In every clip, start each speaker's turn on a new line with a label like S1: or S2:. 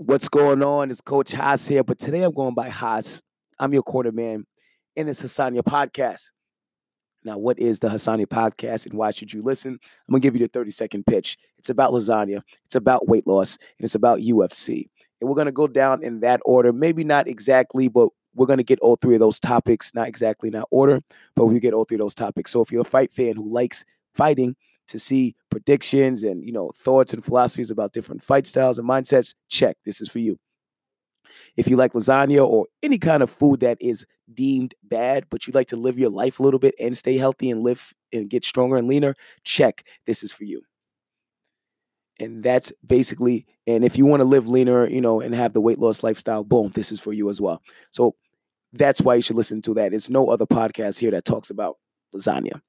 S1: What's going on? It's Coach Haas here, but today I'm going by Haas. I'm your quarter man in this Hassania podcast. Now, what is the Hassania podcast and why should you listen? I'm going to give you the 30 second pitch. It's about lasagna, it's about weight loss, and it's about UFC. And we're going to go down in that order. Maybe not exactly, but we're going to get all three of those topics, not exactly in that order, but we get all three of those topics. So if you're a fight fan who likes fighting, to see predictions and you know thoughts and philosophies about different fight styles and mindsets, check. This is for you. If you like lasagna or any kind of food that is deemed bad, but you like to live your life a little bit and stay healthy and live and get stronger and leaner, check. This is for you. And that's basically, and if you want to live leaner, you know, and have the weight loss lifestyle, boom, this is for you as well. So that's why you should listen to that. There's no other podcast here that talks about lasagna.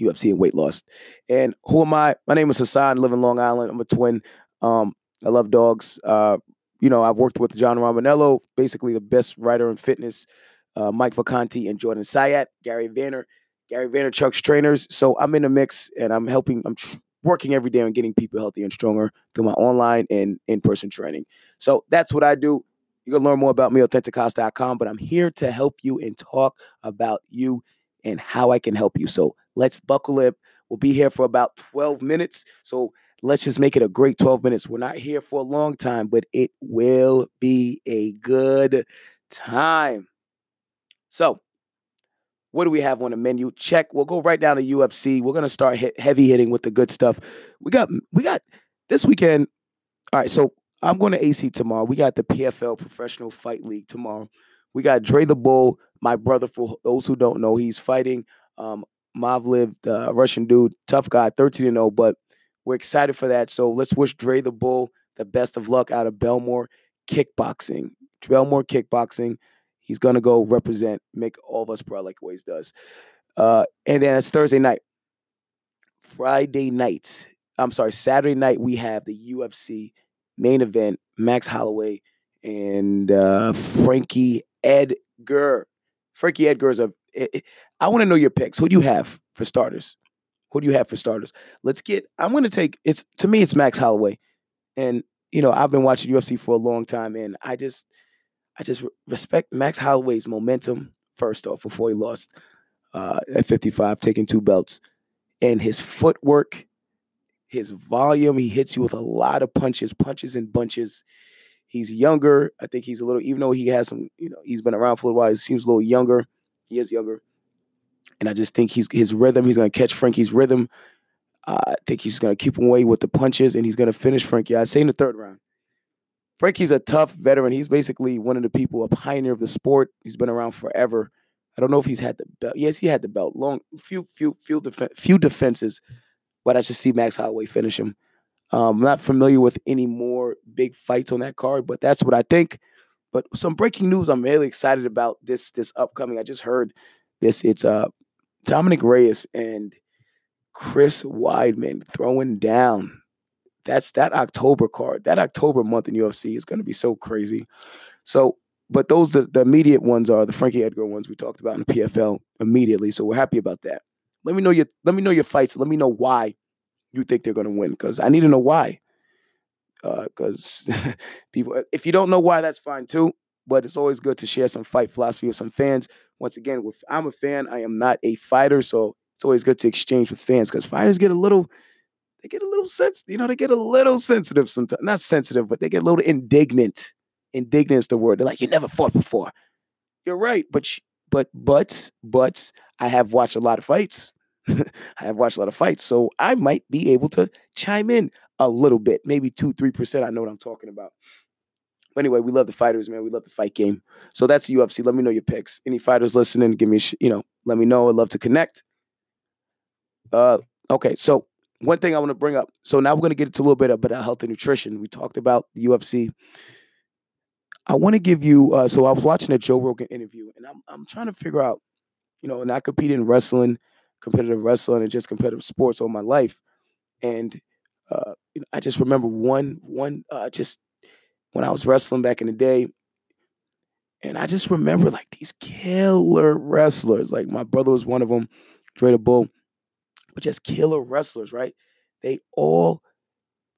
S1: UFC and weight loss. And who am I? My name is Hassan. I live in Long Island. I'm a twin. Um, I love dogs. Uh, you know, I've worked with John Romaniello, basically the best writer in fitness, uh, Mike Vacanti and Jordan Syatt, Gary Vanner, Gary Vaynerchuk's trainers. So I'm in the mix and I'm helping, I'm tr- working every day on getting people healthy and stronger through my online and in-person training. So that's what I do. You can learn more about me at AuthenticHaas.com, but I'm here to help you and talk about you and how I can help you. So let's buckle up. We'll be here for about 12 minutes. So let's just make it a great 12 minutes. We're not here for a long time, but it will be a good time. So, what do we have on the menu? Check. We'll go right down to UFC. We're gonna start hit heavy hitting with the good stuff. We got we got this weekend. All right, so I'm going to AC tomorrow. We got the PFL Professional Fight League tomorrow. We got Dre the Bull, my brother. For those who don't know, he's fighting um, Mavliv, the Russian dude, tough guy, 13 0. But we're excited for that. So let's wish Dre the Bull the best of luck out of Bellmore Kickboxing. Bellmore Kickboxing. He's gonna go represent, make all of us proud like Ways does. Uh, and then it's Thursday night. Friday night. I'm sorry, Saturday night we have the UFC main event. Max Holloway and uh, Frankie Edgar. Frankie Edgar is a. I want to know your picks. Who do you have for starters? Who do you have for starters? Let's get. I'm going to take. It's to me. It's Max Holloway, and you know I've been watching UFC for a long time, and I just, I just respect Max Holloway's momentum. First off, before he lost uh, at 55, taking two belts, and his footwork, his volume. He hits you with a lot of punches, punches and bunches. He's younger. I think he's a little, even though he has some, you know, he's been around for a while. He seems a little younger. Is younger, and I just think he's his rhythm. He's gonna catch Frankie's rhythm. Uh, I think he's gonna keep him away with the punches, and he's gonna finish Frankie. I'd say in the third round. Frankie's a tough veteran. He's basically one of the people, a pioneer of the sport. He's been around forever. I don't know if he's had the belt. Yes, he had the belt. Long, few, few, few, few defenses, but I just see Max Holloway finish him. Um, I'm not familiar with any more big fights on that card, but that's what I think. But some breaking news I'm really excited about this this upcoming. I just heard this. It's uh Dominick Reyes and Chris Weidman throwing down. That's that October card. That October month in UFC is going to be so crazy. So, but those the, the immediate ones are the Frankie Edgar ones we talked about in the PFL immediately. So we're happy about that. Let me know your let me know your fights. Let me know why you think they're going to win because I need to know why. Because uh, people, if you don't know why, that's fine too. But it's always good to share some fight philosophy with some fans. Once again, I'm a fan. I am not a fighter, so it's always good to exchange with fans because fighters get a little, they get a little sense, you know, they get a little sensitive sometimes. Not sensitive, but they get a little indignant. Indignant is the word. They're like, you never fought before. You're right, but but but but I have watched a lot of fights. I have watched a lot of fights, so I might be able to chime in a little bit, maybe two, three percent. I know what I'm talking about. But anyway, we love the fighters, man. We love the fight game. So that's the UFC. Let me know your picks. Any fighters listening, give me, sh- you know, let me know. I'd love to connect. Uh, okay. So one thing I want to bring up. So now we're to get into a little bit about health and nutrition. We talked about the UFC. I want to give you. Uh, so I was watching a Joe Rogan interview, and I'm I'm trying to figure out, you know, and I competed in wrestling competitive wrestling and just competitive sports all my life. And uh, I just remember one one uh, just when I was wrestling back in the day, and I just remember like these killer wrestlers. Like my brother was one of them, Dre the Bull, but just killer wrestlers, right? They all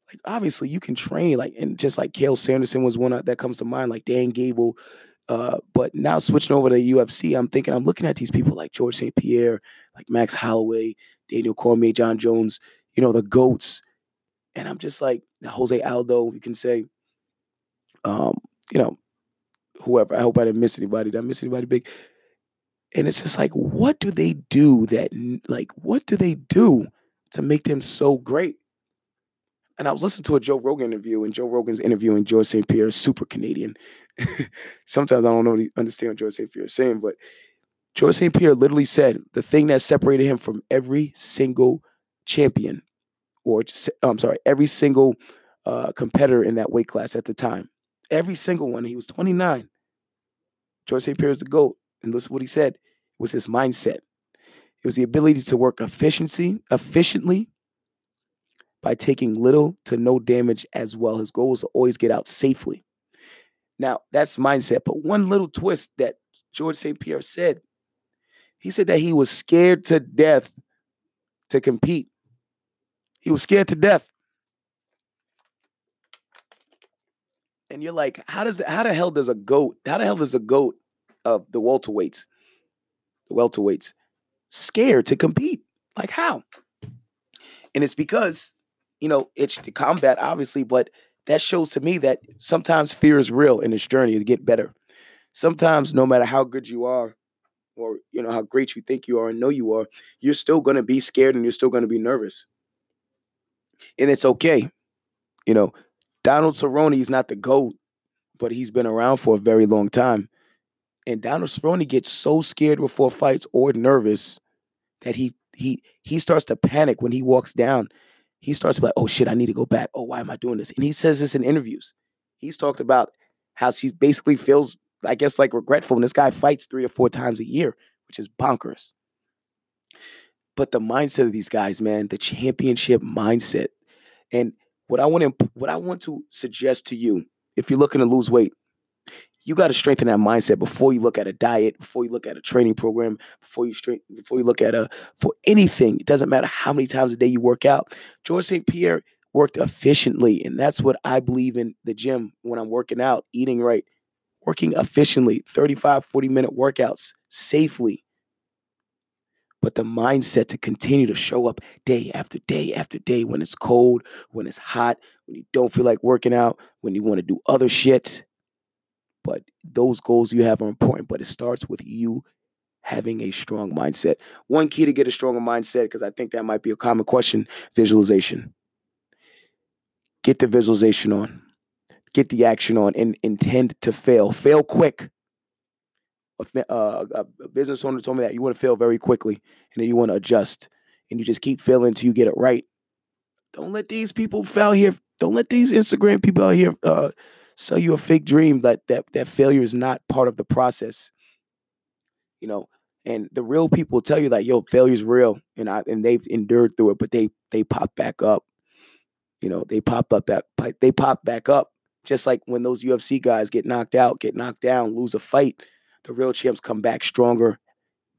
S1: like obviously you can train like and just like Cael Sanderson was one that comes to mind, like Dan Gable. Uh, but now switching over to the UFC, I'm thinking I'm looking at these people like George St. Pierre, like Max Holloway, Daniel Cormier, Jon Jones, you know, the GOATs. And I'm just like Jose Aldo, you can say, um, you know, whoever. I hope I didn't miss anybody. Did I miss anybody big? And it's just like, what do they do that, like, what do they do to make them so great? And I was listening to a Joe Rogan interview, and Joe Rogan's interviewing George St. Pierre, super Canadian. Sometimes I don't know understand what George St. Pierre is saying, but George St. Pierre literally said the thing that separated him from every single champion, or I'm sorry, every single uh, competitor in that weight class at the time, every single one. He was 29. George St. Pierre is the GOAT. And listen what he said was his mindset. It was the ability to work efficiency, efficiently by taking little to no damage as well. His goal was to always get out safely. Now, that's mindset. But one little twist that George St. Pierre said, he said that he was scared to death to compete. He was scared to death. And you're like, how does the, how the hell does a goat, how the hell does a goat of the welterweights, the welterweights, scared to compete? Like how? And it's because you know, it's to combat, obviously, but that shows to me that sometimes fear is real in this journey to get better. Sometimes, no matter how good you are, or you know how great you think you are and know you are, you're still going to be scared and you're still going to be nervous, and it's okay. You know, Donald Cerrone is not the goat, but he's been around for a very long time, and Donald Cerrone gets so scared before fights or nervous that he he he starts to panic when he walks down he starts like, oh shit, I need to go back. Oh, why am I doing this? And he says this in interviews. He's talked about how she basically feels, I guess, like regretful. And this guy fights three to four times a year, which is bonkers. But the mindset of these guys, man, the championship mindset. And what I want to what I want to suggest to you, if you're looking to lose weight, you got to strengthen that mindset before you look at a diet, before you look at a training program, before you strengthen, before you look at a for anything. It doesn't matter how many times a day you work out. George St. Pierre worked efficiently, and that's what I believe in the gym when I'm working out, eating right, working efficiently, 35, 40 minute workouts safely. But the mindset to continue to show up day after day after day when it's cold, when it's hot, when you don't feel like working out, when you want to do other shit but those goals you have are important, but it starts with you having a strong mindset. One key to get a stronger mindset, because I think that might be a common question visualization. Get the visualization on, get the action on, and intend to fail. Fail quick. Uh, a business owner told me that you want to fail very quickly and then you want to adjust and you just keep failing until you get it right. Don't let these people fail here. Don't let these Instagram people out here uh, sell you a fake dream that that that failure is not part of the process. You know, and the real people tell you that yo, failure's real, and I and they've endured through it, but they they pop back up. You know, they pop up back they pop back up. Just like when those UFC guys get knocked out, get knocked down, lose a fight, the real champs come back stronger,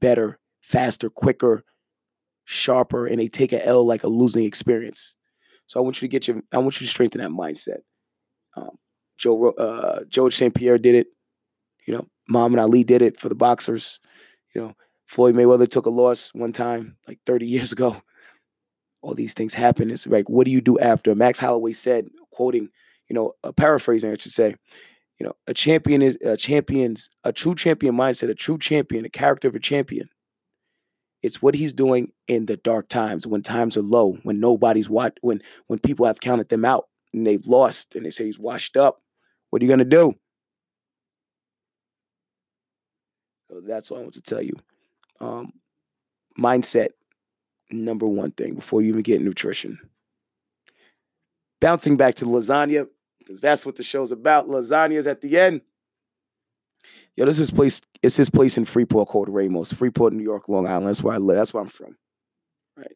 S1: better, faster, quicker, sharper, and they take a L like a losing experience. So I want you to get your, I want you to strengthen that mindset. Um, Joe uh, George St. Pierre did it. You know, Muhammad Ali did it for the boxers. You know, Floyd Mayweather took a loss one time, like 30 years ago. All these things happen. It's like, what do you do after? Max Holloway said, quoting, you know, a paraphrasing, I should say, you know, a champion is a champion's a true champion mindset, a true champion, a character of a champion. It's what he's doing in the dark times, when times are low, when nobody's what, when when people have counted them out and they've lost, and they say he's washed up. What are you going to do? So that's what I want to tell you. Um, mindset, number one thing before you even get nutrition. Bouncing back to lasagna, because that's what the show's about. Lasagna's at the end. Yo, this is place. It's this place in Freeport called Ramos, Freeport, New York, Long Island. That's where I live. That's where I'm from. Right.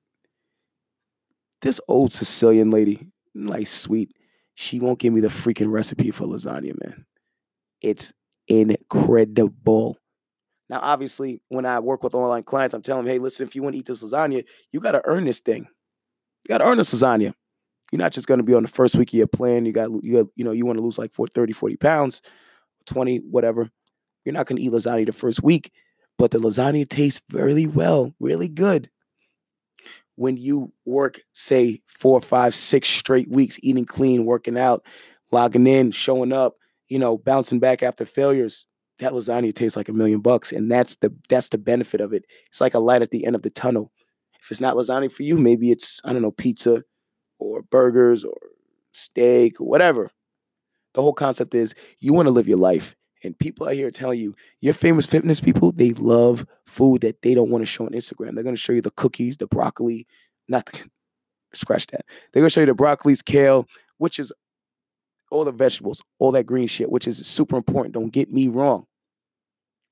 S1: This old Sicilian lady, nice, sweet. She won't give me the freaking recipe for lasagna, man. It's incredible. Now, obviously, when I work with online clients, I'm telling them, hey, listen, if you want to eat this lasagna, you got to earn this thing. You got to earn this lasagna. You're not just going to be on the first week of your plan. You got you got, you know you want to lose like 40, 30, 40 pounds, 20, whatever. You're not going to eat lasagna the first week, but the lasagna tastes really well, really good. When you work, say four, five, six straight weeks, eating clean, working out, logging in, showing up, you know, bouncing back after failures, that lasagna tastes like a million bucks. And that's the that's the benefit of it. It's like a light at the end of the tunnel. If it's not lasagna for you, maybe it's, I don't know, pizza or burgers or steak or whatever. The whole concept is you want to live your life. And people out here telling you, your famous fitness people, they love food that they don't want to show on Instagram. They're going to show you the cookies, the broccoli, not the, scratch that. They're going to show you the broccolis, kale, which is all the vegetables, all that green shit, which is super important. Don't get me wrong.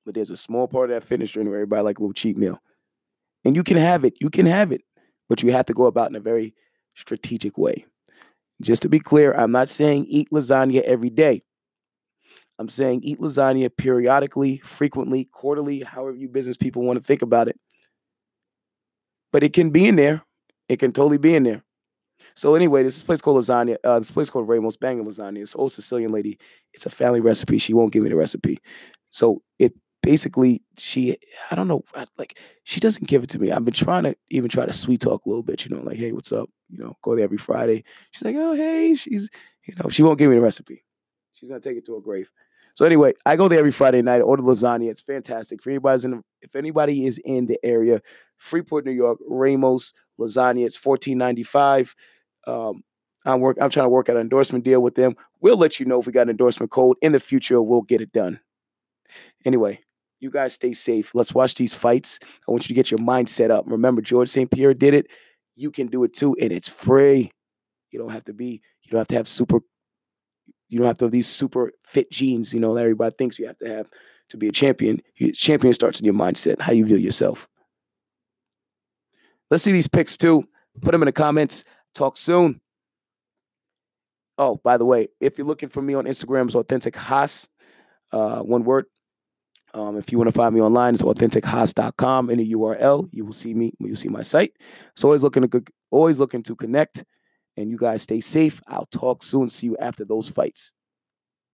S1: But there's a small part of that fitness journey where everybody like a little cheat meal. And you can have it. You can have it. But you have to go about in a very strategic way. Just to be clear, I'm not saying eat lasagna every day. I'm saying eat lasagna periodically, frequently, quarterly, however you business people want to think about it. But it can be in there. It can totally be in there. So anyway, this is place called lasagna. Uh, this place called Ramos Banging Lasagna. It's old Sicilian lady. It's a family recipe. She won't give me the recipe. So it basically she I don't know like she doesn't give it to me. I've been trying to even try to sweet talk a little bit, you know, like hey, what's up? You know, go there every Friday. She's like, oh hey, she's you know, she won't give me the recipe. She's gonna take it to her grave. So anyway, I go there every Friday night, order lasagna. It's fantastic. For anybody's in, if anybody is in the area, Freeport, New York, Ramos lasagna. It's fourteen ninety five. Um, I'm work. I'm trying to work out an endorsement deal with them. We'll let you know if we got an endorsement code in the future. We'll get it done. Anyway, you guys stay safe. Let's watch these fights. I want you to get your mind set up. Remember, George St. Pierre did it. You can do it too, and it's free. You don't have to be. You don't have to have super you don't have to have these super fit genes, you know, that everybody thinks you have to have to be a champion. Champion starts in your mindset, how you view yourself. Let's see these picks too. Put them in the comments. Talk soon. Oh, by the way, if you're looking for me on Instagram, it's authentic Haas. Uh, one word. Um, if you want to find me online, it's authentichaas.com in the URL. You will see me. You'll see my site. So always looking to always looking to connect. And you guys stay safe. I'll talk soon. See you after those fights.